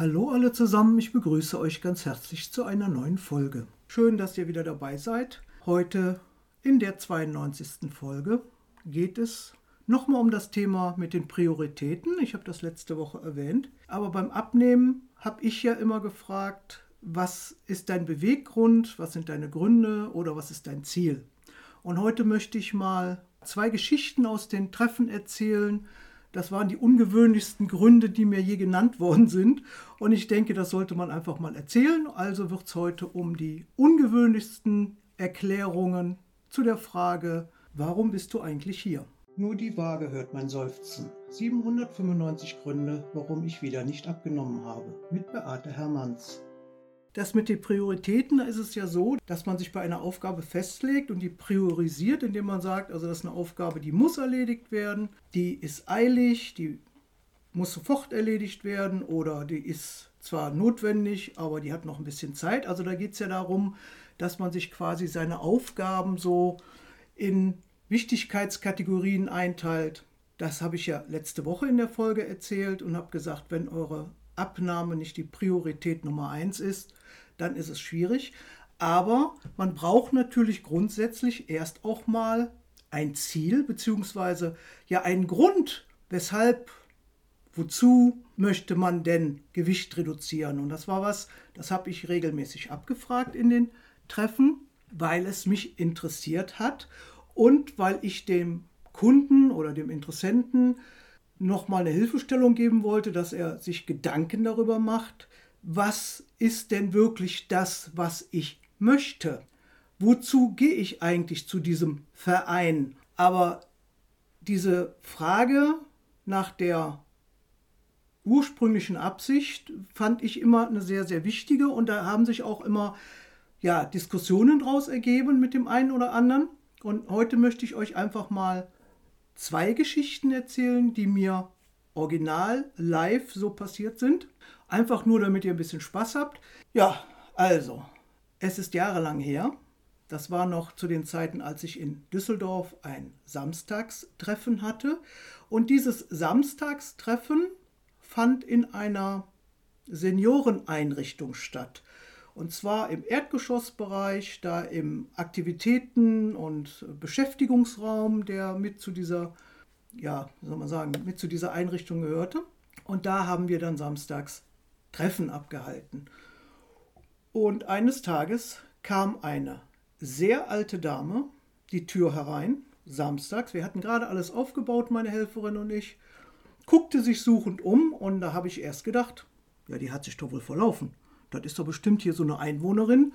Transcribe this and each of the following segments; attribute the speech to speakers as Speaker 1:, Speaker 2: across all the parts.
Speaker 1: Hallo alle zusammen, ich begrüße euch ganz herzlich zu einer neuen Folge. Schön, dass ihr wieder dabei seid. Heute in der 92. Folge geht es nochmal um das Thema mit den Prioritäten. Ich habe das letzte Woche erwähnt. Aber beim Abnehmen habe ich ja immer gefragt, was ist dein Beweggrund, was sind deine Gründe oder was ist dein Ziel. Und heute möchte ich mal zwei Geschichten aus den Treffen erzählen. Das waren die ungewöhnlichsten Gründe, die mir je genannt worden sind. Und ich denke, das sollte man einfach mal erzählen. Also wird es heute um die ungewöhnlichsten Erklärungen zu der Frage, warum bist du eigentlich hier? Nur die Waage hört mein Seufzen. 795 Gründe, warum ich wieder nicht abgenommen habe. Mit Beate Hermanns. Das mit den Prioritäten, da ist es ja so, dass man sich bei einer Aufgabe festlegt und die priorisiert, indem man sagt, also das ist eine Aufgabe, die muss erledigt werden, die ist eilig, die muss sofort erledigt werden oder die ist zwar notwendig, aber die hat noch ein bisschen Zeit. Also da geht es ja darum, dass man sich quasi seine Aufgaben so in Wichtigkeitskategorien einteilt. Das habe ich ja letzte Woche in der Folge erzählt und habe gesagt, wenn eure Abnahme nicht die Priorität Nummer eins ist, dann ist es schwierig. Aber man braucht natürlich grundsätzlich erst auch mal ein Ziel, beziehungsweise ja einen Grund, weshalb, wozu möchte man denn Gewicht reduzieren. Und das war was, das habe ich regelmäßig abgefragt in den Treffen, weil es mich interessiert hat und weil ich dem Kunden oder dem Interessenten nochmal eine Hilfestellung geben wollte, dass er sich Gedanken darüber macht, was ist denn wirklich das, was ich möchte? Wozu gehe ich eigentlich zu diesem Verein? Aber diese Frage nach der ursprünglichen Absicht fand ich immer eine sehr, sehr wichtige und da haben sich auch immer ja, Diskussionen daraus ergeben mit dem einen oder anderen. Und heute möchte ich euch einfach mal zwei Geschichten erzählen, die mir original live so passiert sind. Einfach nur, damit ihr ein bisschen Spaß habt. Ja, also, es ist jahrelang her. Das war noch zu den Zeiten, als ich in Düsseldorf ein Samstagstreffen hatte. Und dieses Samstagstreffen fand in einer Senioreneinrichtung statt. Und zwar im Erdgeschossbereich, da im Aktivitäten- und Beschäftigungsraum, der mit zu dieser, ja, soll man sagen, mit zu dieser Einrichtung gehörte. Und da haben wir dann samstags Treffen abgehalten. Und eines Tages kam eine sehr alte Dame die Tür herein, samstags. Wir hatten gerade alles aufgebaut, meine Helferin und ich. Guckte sich suchend um und da habe ich erst gedacht, ja, die hat sich doch wohl verlaufen das ist doch bestimmt hier so eine Einwohnerin.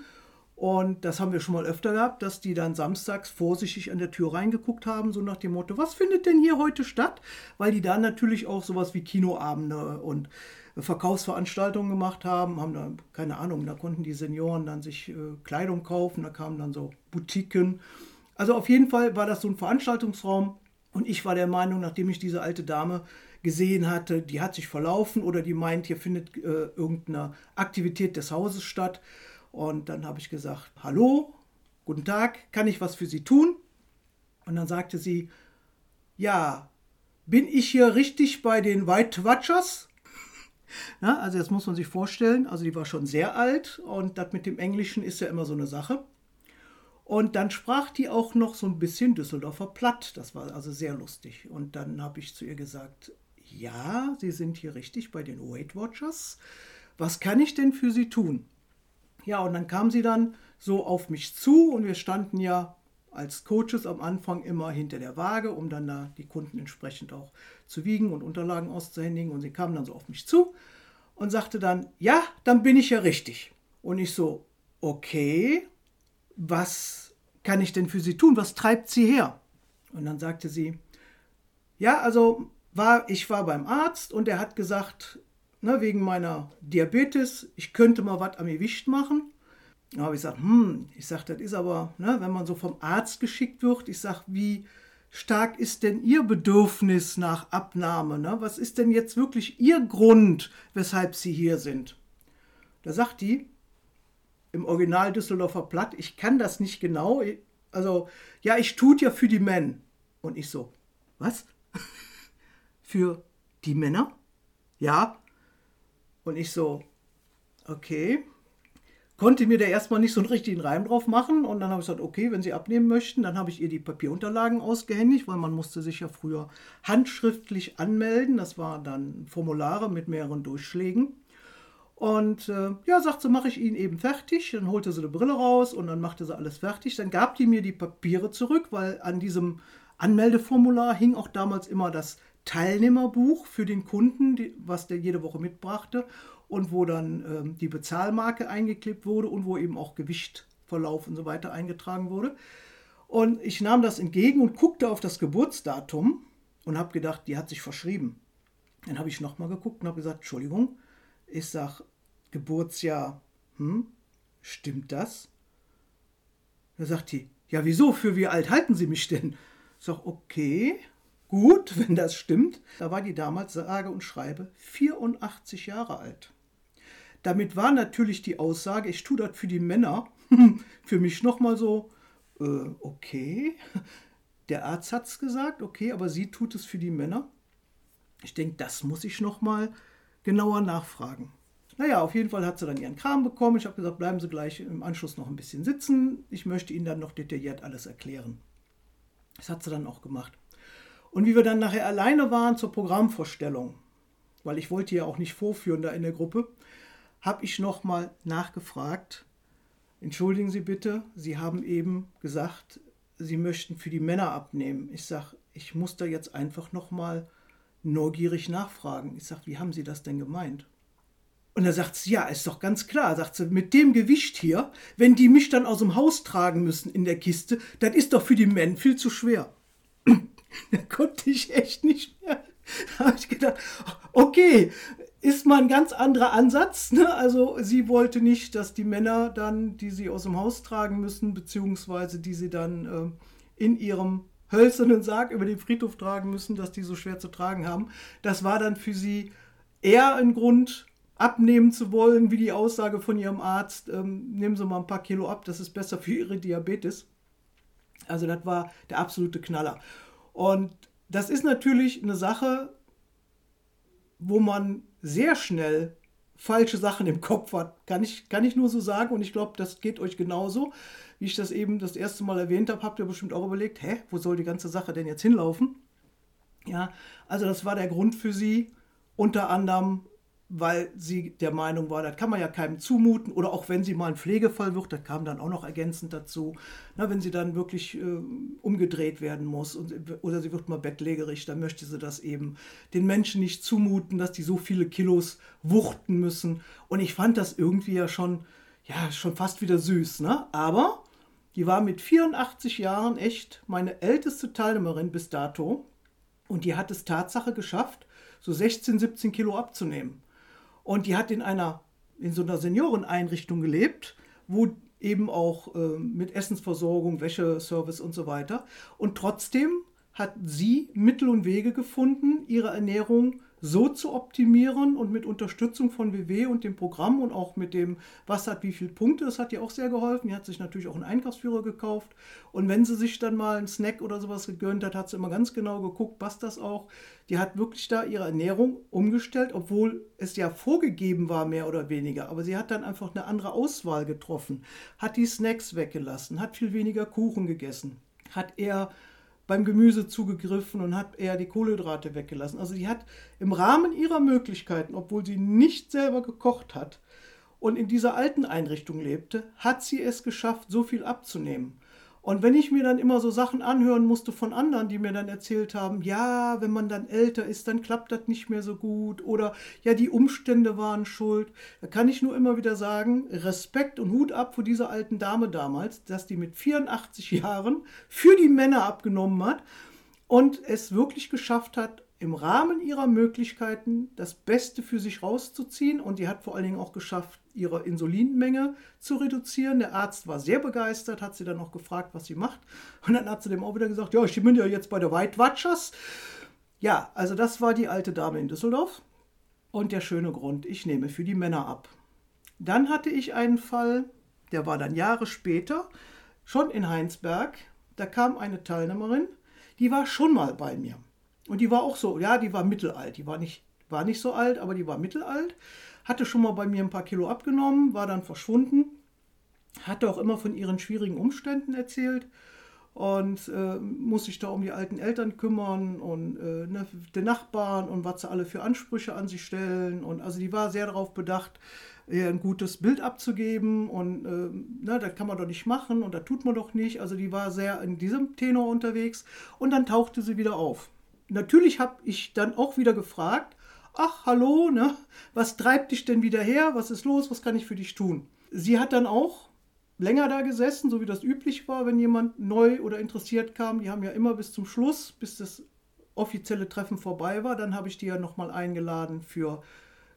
Speaker 1: Und das haben wir schon mal öfter gehabt, dass die dann samstags vorsichtig an der Tür reingeguckt haben, so nach dem Motto, was findet denn hier heute statt? Weil die da natürlich auch sowas wie Kinoabende und Verkaufsveranstaltungen gemacht haben, haben da, keine Ahnung, da konnten die Senioren dann sich äh, Kleidung kaufen, da kamen dann so Boutiquen. Also auf jeden Fall war das so ein Veranstaltungsraum und ich war der Meinung, nachdem ich diese alte Dame gesehen hatte, die hat sich verlaufen oder die meint, hier findet äh, irgendeine Aktivität des Hauses statt. Und dann habe ich gesagt, hallo, guten Tag, kann ich was für Sie tun? Und dann sagte sie, ja, bin ich hier richtig bei den White Watchers? Ja, also jetzt muss man sich vorstellen, also die war schon sehr alt und das mit dem Englischen ist ja immer so eine Sache. Und dann sprach die auch noch so ein bisschen Düsseldorfer Platt. Das war also sehr lustig. Und dann habe ich zu ihr gesagt, ja, Sie sind hier richtig bei den Weight Watchers. Was kann ich denn für Sie tun? Ja, und dann kam sie dann so auf mich zu und wir standen ja als Coaches am Anfang immer hinter der Waage, um dann da die Kunden entsprechend auch zu wiegen und Unterlagen auszuhändigen. Und sie kam dann so auf mich zu und sagte dann, ja, dann bin ich ja richtig. Und ich so, okay, was kann ich denn für Sie tun? Was treibt Sie her? Und dann sagte sie, ja, also war, ich war beim Arzt und er hat gesagt, ne, wegen meiner Diabetes, ich könnte mal was am Gewicht machen. Da habe ich gesagt, hm, ich sage, das ist aber, ne, wenn man so vom Arzt geschickt wird, ich sage, wie stark ist denn Ihr Bedürfnis nach Abnahme? Ne? Was ist denn jetzt wirklich Ihr Grund, weshalb Sie hier sind? Da sagt die, im Original Düsseldorfer Platt, ich kann das nicht genau, also, ja, ich tut ja für die Männer. Und ich so, was? Für die Männer. Ja, Und ich so, okay. Konnte mir da erstmal nicht so einen richtigen Reim drauf machen. Und dann habe ich gesagt, okay, wenn Sie abnehmen möchten, dann habe ich ihr die Papierunterlagen ausgehändigt, weil man musste sich ja früher handschriftlich anmelden. Das waren dann Formulare mit mehreren Durchschlägen. Und äh, ja, sagt sie, mache ich Ihnen eben fertig. Dann holte sie eine Brille raus und dann machte sie alles fertig. Dann gab die mir die Papiere zurück, weil an diesem Anmeldeformular hing auch damals immer das Teilnehmerbuch für den Kunden, die, was der jede Woche mitbrachte und wo dann ähm, die Bezahlmarke eingeklebt wurde und wo eben auch Gewichtverlauf und so weiter eingetragen wurde. Und ich nahm das entgegen und guckte auf das Geburtsdatum und habe gedacht, die hat sich verschrieben. Dann habe ich nochmal geguckt und habe gesagt, Entschuldigung, ich sage Geburtsjahr, hm, stimmt das? Da sagt die, ja wieso, für wie alt halten Sie mich denn? Ich sage, okay, gut, wenn das stimmt. Da war die damals, sage und schreibe, 84 Jahre alt. Damit war natürlich die Aussage, ich tue das für die Männer, für mich nochmal so, äh, okay. Der Arzt hat es gesagt, okay, aber sie tut es für die Männer. Ich denke, das muss ich nochmal genauer nachfragen. Naja, auf jeden Fall hat sie dann ihren Kram bekommen. Ich habe gesagt, bleiben Sie gleich im Anschluss noch ein bisschen sitzen. Ich möchte Ihnen dann noch detailliert alles erklären. Das hat sie dann auch gemacht. Und wie wir dann nachher alleine waren zur Programmvorstellung, weil ich wollte ja auch nicht vorführen da in der Gruppe, habe ich nochmal nachgefragt. Entschuldigen Sie bitte, Sie haben eben gesagt, Sie möchten für die Männer abnehmen. Ich sage, ich muss da jetzt einfach nochmal neugierig nachfragen. Ich sage, wie haben Sie das denn gemeint? Und da sagt ja, ist doch ganz klar, sagt sie, mit dem Gewicht hier, wenn die mich dann aus dem Haus tragen müssen in der Kiste, das ist doch für die Männer viel zu schwer. da konnte ich echt nicht mehr. Da habe ich gedacht, okay, ist mal ein ganz anderer Ansatz. Ne? Also sie wollte nicht, dass die Männer dann, die sie aus dem Haus tragen müssen, beziehungsweise die sie dann äh, in ihrem hölzernen Sarg über den Friedhof tragen müssen, dass die so schwer zu tragen haben. Das war dann für sie eher ein Grund, abnehmen zu wollen, wie die Aussage von ihrem Arzt, ähm, nehmen Sie mal ein paar Kilo ab, das ist besser für Ihre Diabetes. Also das war der absolute Knaller. Und das ist natürlich eine Sache, wo man sehr schnell falsche Sachen im Kopf hat. Kann ich, kann ich nur so sagen und ich glaube, das geht euch genauso. Wie ich das eben das erste Mal erwähnt habe, habt ihr bestimmt auch überlegt, hä, wo soll die ganze Sache denn jetzt hinlaufen? Ja, also das war der Grund für sie, unter anderem weil sie der Meinung war, das kann man ja keinem zumuten. Oder auch wenn sie mal ein Pflegefall wird, das kam dann auch noch ergänzend dazu, na, wenn sie dann wirklich äh, umgedreht werden muss und, oder sie wird mal bettlägerig, dann möchte sie das eben den Menschen nicht zumuten, dass die so viele Kilos wuchten müssen. Und ich fand das irgendwie ja schon, ja, schon fast wieder süß. Ne? Aber die war mit 84 Jahren echt meine älteste Teilnehmerin bis dato. Und die hat es Tatsache geschafft, so 16, 17 Kilo abzunehmen. Und die hat in einer, in so einer Senioreneinrichtung gelebt, wo eben auch äh, mit Essensversorgung, Wäscheservice und so weiter. Und trotzdem hat sie Mittel und Wege gefunden, ihre Ernährung so zu optimieren und mit Unterstützung von WW und dem Programm und auch mit dem, was hat wie viele Punkte, das hat ihr auch sehr geholfen. Die hat sich natürlich auch einen Einkaufsführer gekauft. Und wenn sie sich dann mal einen Snack oder sowas gegönnt hat, hat sie immer ganz genau geguckt, passt das auch. Die hat wirklich da ihre Ernährung umgestellt, obwohl es ja vorgegeben war, mehr oder weniger. Aber sie hat dann einfach eine andere Auswahl getroffen, hat die Snacks weggelassen, hat viel weniger Kuchen gegessen, hat eher beim Gemüse zugegriffen und hat eher die Kohlenhydrate weggelassen. Also die hat im Rahmen ihrer Möglichkeiten, obwohl sie nicht selber gekocht hat und in dieser alten Einrichtung lebte, hat sie es geschafft, so viel abzunehmen. Und wenn ich mir dann immer so Sachen anhören musste von anderen, die mir dann erzählt haben, ja, wenn man dann älter ist, dann klappt das nicht mehr so gut oder ja, die Umstände waren schuld, da kann ich nur immer wieder sagen, Respekt und Hut ab vor dieser alten Dame damals, dass die mit 84 Jahren für die Männer abgenommen hat und es wirklich geschafft hat, im Rahmen ihrer Möglichkeiten das Beste für sich rauszuziehen. Und die hat vor allen Dingen auch geschafft, ihre Insulinmenge zu reduzieren. Der Arzt war sehr begeistert, hat sie dann auch gefragt, was sie macht. Und dann hat sie dem auch wieder gesagt, ja, ich bin ja jetzt bei der White Watchers. Ja, also das war die alte Dame in Düsseldorf. Und der schöne Grund, ich nehme für die Männer ab. Dann hatte ich einen Fall, der war dann Jahre später, schon in Heinsberg. Da kam eine Teilnehmerin, die war schon mal bei mir. Und die war auch so, ja, die war mittelalt. Die war nicht, war nicht so alt, aber die war mittelalt. hatte schon mal bei mir ein paar Kilo abgenommen, war dann verschwunden, hatte auch immer von ihren schwierigen Umständen erzählt und äh, muss sich da um die alten Eltern kümmern und äh, ne, den Nachbarn und was sie alle für Ansprüche an sich stellen. Und also die war sehr darauf bedacht, ihr ein gutes Bild abzugeben und äh, ne, das kann man doch nicht machen und das tut man doch nicht. Also die war sehr in diesem Tenor unterwegs und dann tauchte sie wieder auf. Natürlich habe ich dann auch wieder gefragt, ach hallo, ne, was treibt dich denn wieder her? Was ist los? Was kann ich für dich tun? Sie hat dann auch länger da gesessen, so wie das üblich war, wenn jemand neu oder interessiert kam. Die haben ja immer bis zum Schluss, bis das offizielle Treffen vorbei war, dann habe ich die ja nochmal eingeladen für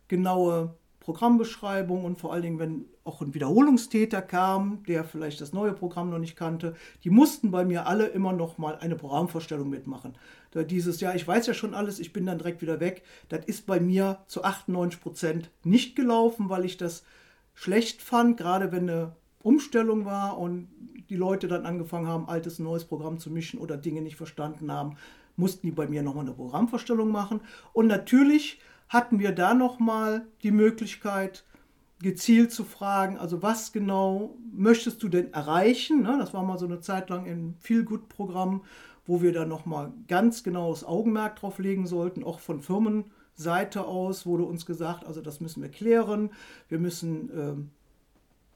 Speaker 1: genaue Programmbeschreibung und vor allen Dingen, wenn auch ein Wiederholungstäter kam, der vielleicht das neue Programm noch nicht kannte, die mussten bei mir alle immer noch mal eine Programmvorstellung mitmachen. Da dieses Jahr, ich weiß ja schon alles, ich bin dann direkt wieder weg, das ist bei mir zu 98 Prozent nicht gelaufen, weil ich das schlecht fand, gerade wenn eine Umstellung war und die Leute dann angefangen haben, altes und neues Programm zu mischen oder Dinge nicht verstanden haben, mussten die bei mir nochmal eine Programmvorstellung machen. Und natürlich hatten wir da nochmal die Möglichkeit, gezielt zu fragen, also was genau möchtest du denn erreichen? Ne? Das war mal so eine Zeit lang im Feel-Good-Programm, wo wir da nochmal ganz genaues Augenmerk drauf legen sollten, auch von Firmenseite aus wurde uns gesagt, also das müssen wir klären, wir müssen ähm,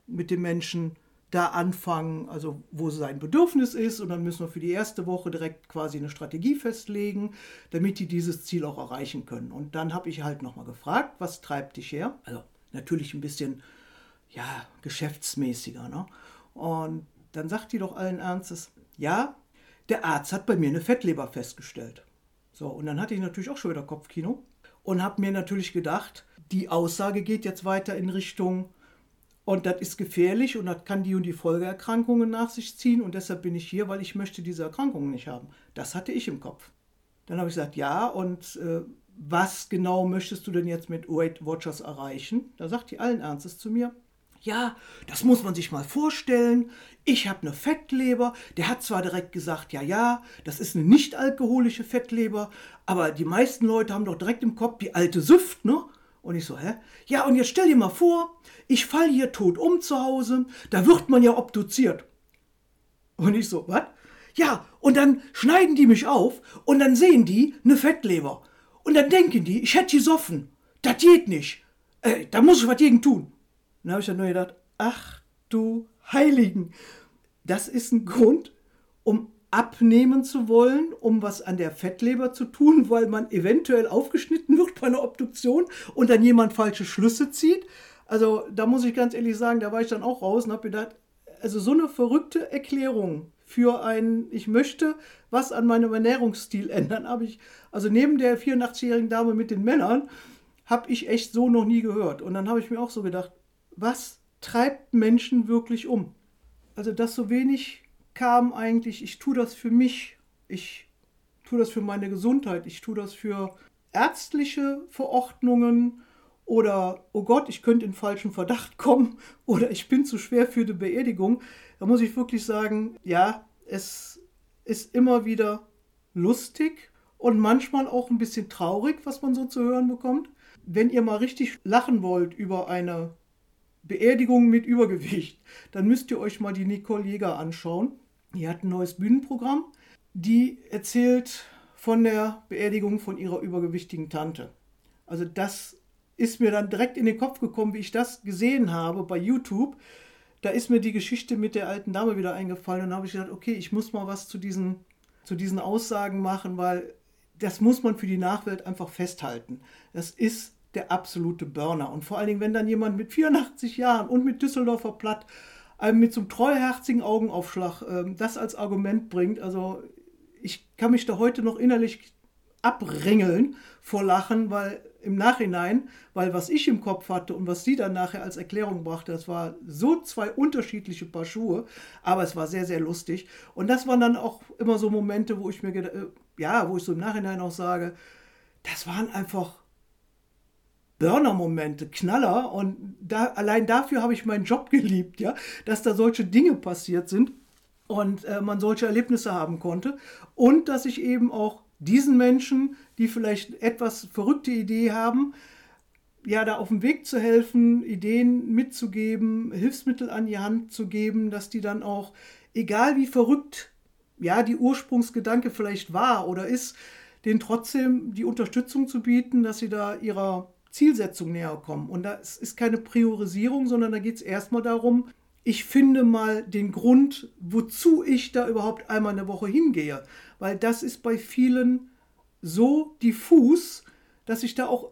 Speaker 1: mit dem Menschen da anfangen, also wo sein Bedürfnis ist und dann müssen wir für die erste Woche direkt quasi eine Strategie festlegen, damit die dieses Ziel auch erreichen können. Und dann habe ich halt nochmal gefragt, was treibt dich her? Also natürlich ein bisschen, ja, geschäftsmäßiger. Ne? Und dann sagt die doch allen Ernstes, ja, der Arzt hat bei mir eine Fettleber festgestellt. So, und dann hatte ich natürlich auch schon wieder Kopfkino und habe mir natürlich gedacht, die Aussage geht jetzt weiter in Richtung, und das ist gefährlich und das kann die und die Folgeerkrankungen nach sich ziehen und deshalb bin ich hier, weil ich möchte diese Erkrankungen nicht haben. Das hatte ich im Kopf. Dann habe ich gesagt, ja, und äh, was genau möchtest du denn jetzt mit Weight Watchers erreichen? Da sagt die allen Ernstes zu mir, ja, das muss man sich mal vorstellen. Ich habe eine Fettleber. Der hat zwar direkt gesagt, ja, ja, das ist eine nicht alkoholische Fettleber, aber die meisten Leute haben doch direkt im Kopf die alte Süft, ne? Und ich so, hä? Ja, und jetzt stell dir mal vor, ich fall hier tot um zu Hause, da wird man ja obduziert. Und ich so, was? Ja, und dann schneiden die mich auf und dann sehen die eine Fettleber. Und dann denken die, ich hätte gesoffen. Das geht nicht. Äh, da muss ich was gegen tun. Dann habe ich dann nur gedacht, ach du Heiligen, das ist ein Grund, um abnehmen zu wollen, um was an der Fettleber zu tun, weil man eventuell aufgeschnitten wird bei einer Obduktion und dann jemand falsche Schlüsse zieht. Also da muss ich ganz ehrlich sagen, da war ich dann auch raus und habe gedacht, also so eine verrückte Erklärung für ein, ich möchte was an meinem Ernährungsstil ändern, habe ich, also neben der 84-jährigen Dame mit den Männern, habe ich echt so noch nie gehört. Und dann habe ich mir auch so gedacht, was treibt Menschen wirklich um? Also, dass so wenig kam eigentlich, ich tue das für mich, ich tue das für meine Gesundheit, ich tue das für ärztliche Verordnungen oder, oh Gott, ich könnte in falschen Verdacht kommen oder ich bin zu schwer für die Beerdigung. Da muss ich wirklich sagen, ja, es ist immer wieder lustig und manchmal auch ein bisschen traurig, was man so zu hören bekommt. Wenn ihr mal richtig lachen wollt über eine Beerdigung mit Übergewicht, dann müsst ihr euch mal die Nicole Jäger anschauen. Die hat ein neues Bühnenprogramm. Die erzählt von der Beerdigung von ihrer übergewichtigen Tante. Also das ist mir dann direkt in den Kopf gekommen, wie ich das gesehen habe bei YouTube. Da ist mir die Geschichte mit der alten Dame wieder eingefallen und dann habe ich gedacht, okay, ich muss mal was zu diesen, zu diesen Aussagen machen, weil das muss man für die Nachwelt einfach festhalten. Das ist der absolute Burner. Und vor allen Dingen, wenn dann jemand mit 84 Jahren und mit Düsseldorfer Platt mit so einem treuherzigen Augenaufschlag ähm, das als Argument bringt. Also ich kann mich da heute noch innerlich abringeln vor Lachen, weil im Nachhinein, weil was ich im Kopf hatte und was sie dann nachher als Erklärung brachte, das war so zwei unterschiedliche Paar Schuhe, aber es war sehr, sehr lustig. Und das waren dann auch immer so Momente, wo ich mir, äh, ja, wo ich so im Nachhinein auch sage, das waren einfach Burner-Momente, Knaller. Und da, allein dafür habe ich meinen Job geliebt, ja, dass da solche Dinge passiert sind und äh, man solche Erlebnisse haben konnte. Und dass ich eben auch diesen Menschen, die vielleicht etwas verrückte Idee haben, ja, da auf dem Weg zu helfen, Ideen mitzugeben, Hilfsmittel an die Hand zu geben, dass die dann auch, egal wie verrückt ja die Ursprungsgedanke vielleicht war oder ist, denen trotzdem die Unterstützung zu bieten, dass sie da ihrer Zielsetzung näher kommen. Und das ist keine Priorisierung, sondern da geht es erstmal darum, ich finde mal den Grund, wozu ich da überhaupt einmal eine Woche hingehe. Weil das ist bei vielen so diffus, dass ich da auch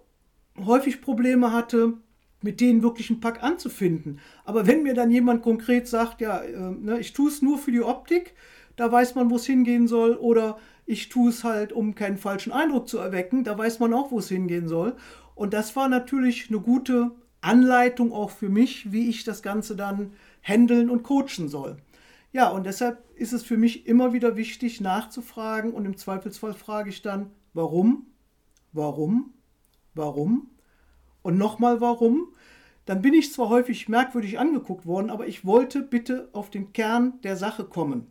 Speaker 1: häufig Probleme hatte, mit denen wirklich einen Pack anzufinden. Aber wenn mir dann jemand konkret sagt, ja, äh, ne, ich tue es nur für die Optik, da weiß man, wo es hingehen soll, oder ich tue es halt, um keinen falschen Eindruck zu erwecken, da weiß man auch, wo es hingehen soll. Und das war natürlich eine gute Anleitung auch für mich, wie ich das Ganze dann handeln und coachen soll. Ja, und deshalb ist es für mich immer wieder wichtig nachzufragen und im Zweifelsfall frage ich dann, warum, warum, warum und nochmal warum, dann bin ich zwar häufig merkwürdig angeguckt worden, aber ich wollte bitte auf den Kern der Sache kommen.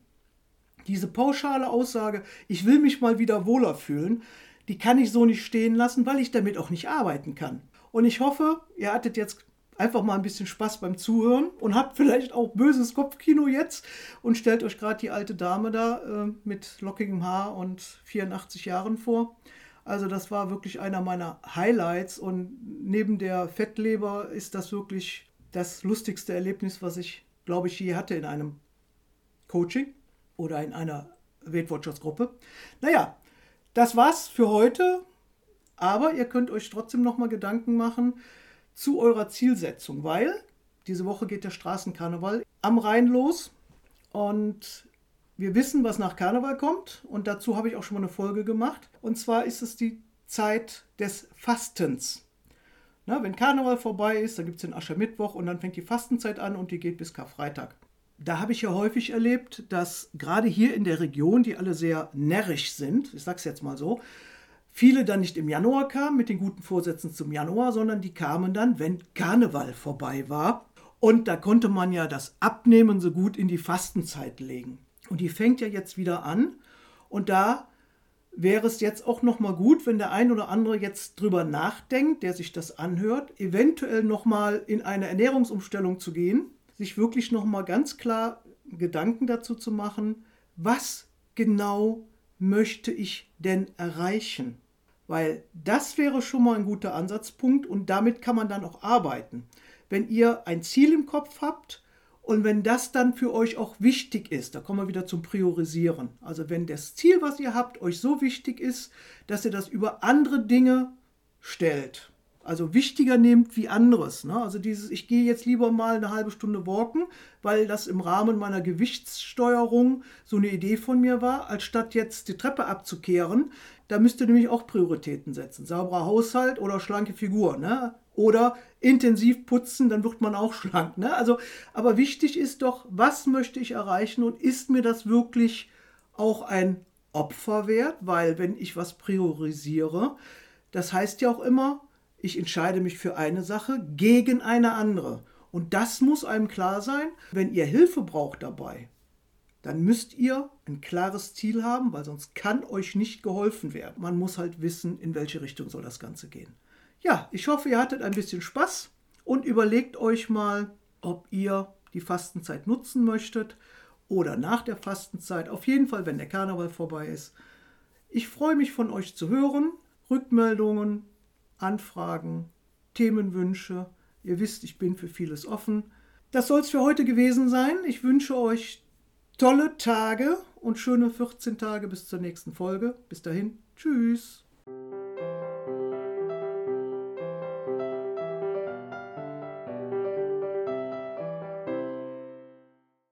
Speaker 1: Diese pauschale Aussage, ich will mich mal wieder wohler fühlen, die kann ich so nicht stehen lassen, weil ich damit auch nicht arbeiten kann. Und ich hoffe, ihr hattet jetzt einfach mal ein bisschen Spaß beim Zuhören und habt vielleicht auch böses Kopfkino jetzt und stellt euch gerade die alte Dame da äh, mit lockigem Haar und 84 Jahren vor. Also das war wirklich einer meiner Highlights und neben der Fettleber ist das wirklich das lustigste Erlebnis, was ich, glaube ich, je hatte in einem Coaching oder in einer Weight Watchers Gruppe. Naja, das war's für heute, aber ihr könnt euch trotzdem nochmal Gedanken machen zu eurer Zielsetzung, weil diese Woche geht der Straßenkarneval am Rhein los und wir wissen, was nach Karneval kommt und dazu habe ich auch schon mal eine Folge gemacht. Und zwar ist es die Zeit des Fastens. Na, wenn Karneval vorbei ist, dann gibt es den Aschermittwoch und dann fängt die Fastenzeit an und die geht bis Karfreitag. Da habe ich ja häufig erlebt, dass gerade hier in der Region, die alle sehr närrisch sind, ich sage es jetzt mal so, viele dann nicht im Januar kamen mit den guten Vorsätzen zum Januar, sondern die kamen dann, wenn Karneval vorbei war. Und da konnte man ja das Abnehmen so gut in die Fastenzeit legen. Und die fängt ja jetzt wieder an. Und da wäre es jetzt auch noch mal gut, wenn der ein oder andere jetzt drüber nachdenkt, der sich das anhört, eventuell noch mal in eine Ernährungsumstellung zu gehen, sich wirklich noch mal ganz klar Gedanken dazu zu machen, was genau möchte ich denn erreichen? Weil das wäre schon mal ein guter Ansatzpunkt und damit kann man dann auch arbeiten. Wenn ihr ein Ziel im Kopf habt und wenn das dann für euch auch wichtig ist, da kommen wir wieder zum Priorisieren. Also wenn das Ziel, was ihr habt, euch so wichtig ist, dass ihr das über andere Dinge stellt, also wichtiger nehmt wie anderes. Ne? Also dieses, ich gehe jetzt lieber mal eine halbe Stunde walken, weil das im Rahmen meiner Gewichtssteuerung so eine Idee von mir war, als statt jetzt die Treppe abzukehren. Da müsst ihr nämlich auch Prioritäten setzen. Sauberer Haushalt oder schlanke Figur. Ne? Oder intensiv putzen, dann wird man auch schlank. Ne? Also, aber wichtig ist doch, was möchte ich erreichen und ist mir das wirklich auch ein Opfer wert? Weil wenn ich was priorisiere, das heißt ja auch immer, ich entscheide mich für eine Sache gegen eine andere. Und das muss einem klar sein. Wenn ihr Hilfe braucht dabei, dann müsst ihr ein klares Ziel haben, weil sonst kann euch nicht geholfen werden. Man muss halt wissen, in welche Richtung soll das Ganze gehen. Ja, ich hoffe, ihr hattet ein bisschen Spaß und überlegt euch mal, ob ihr die Fastenzeit nutzen möchtet oder nach der Fastenzeit. Auf jeden Fall, wenn der Karneval vorbei ist. Ich freue mich von euch zu hören. Rückmeldungen, Anfragen, Themenwünsche. Ihr wisst, ich bin für vieles offen. Das soll es für heute gewesen sein. Ich wünsche euch tolle Tage und schöne 14 Tage bis zur nächsten Folge. Bis dahin, tschüss.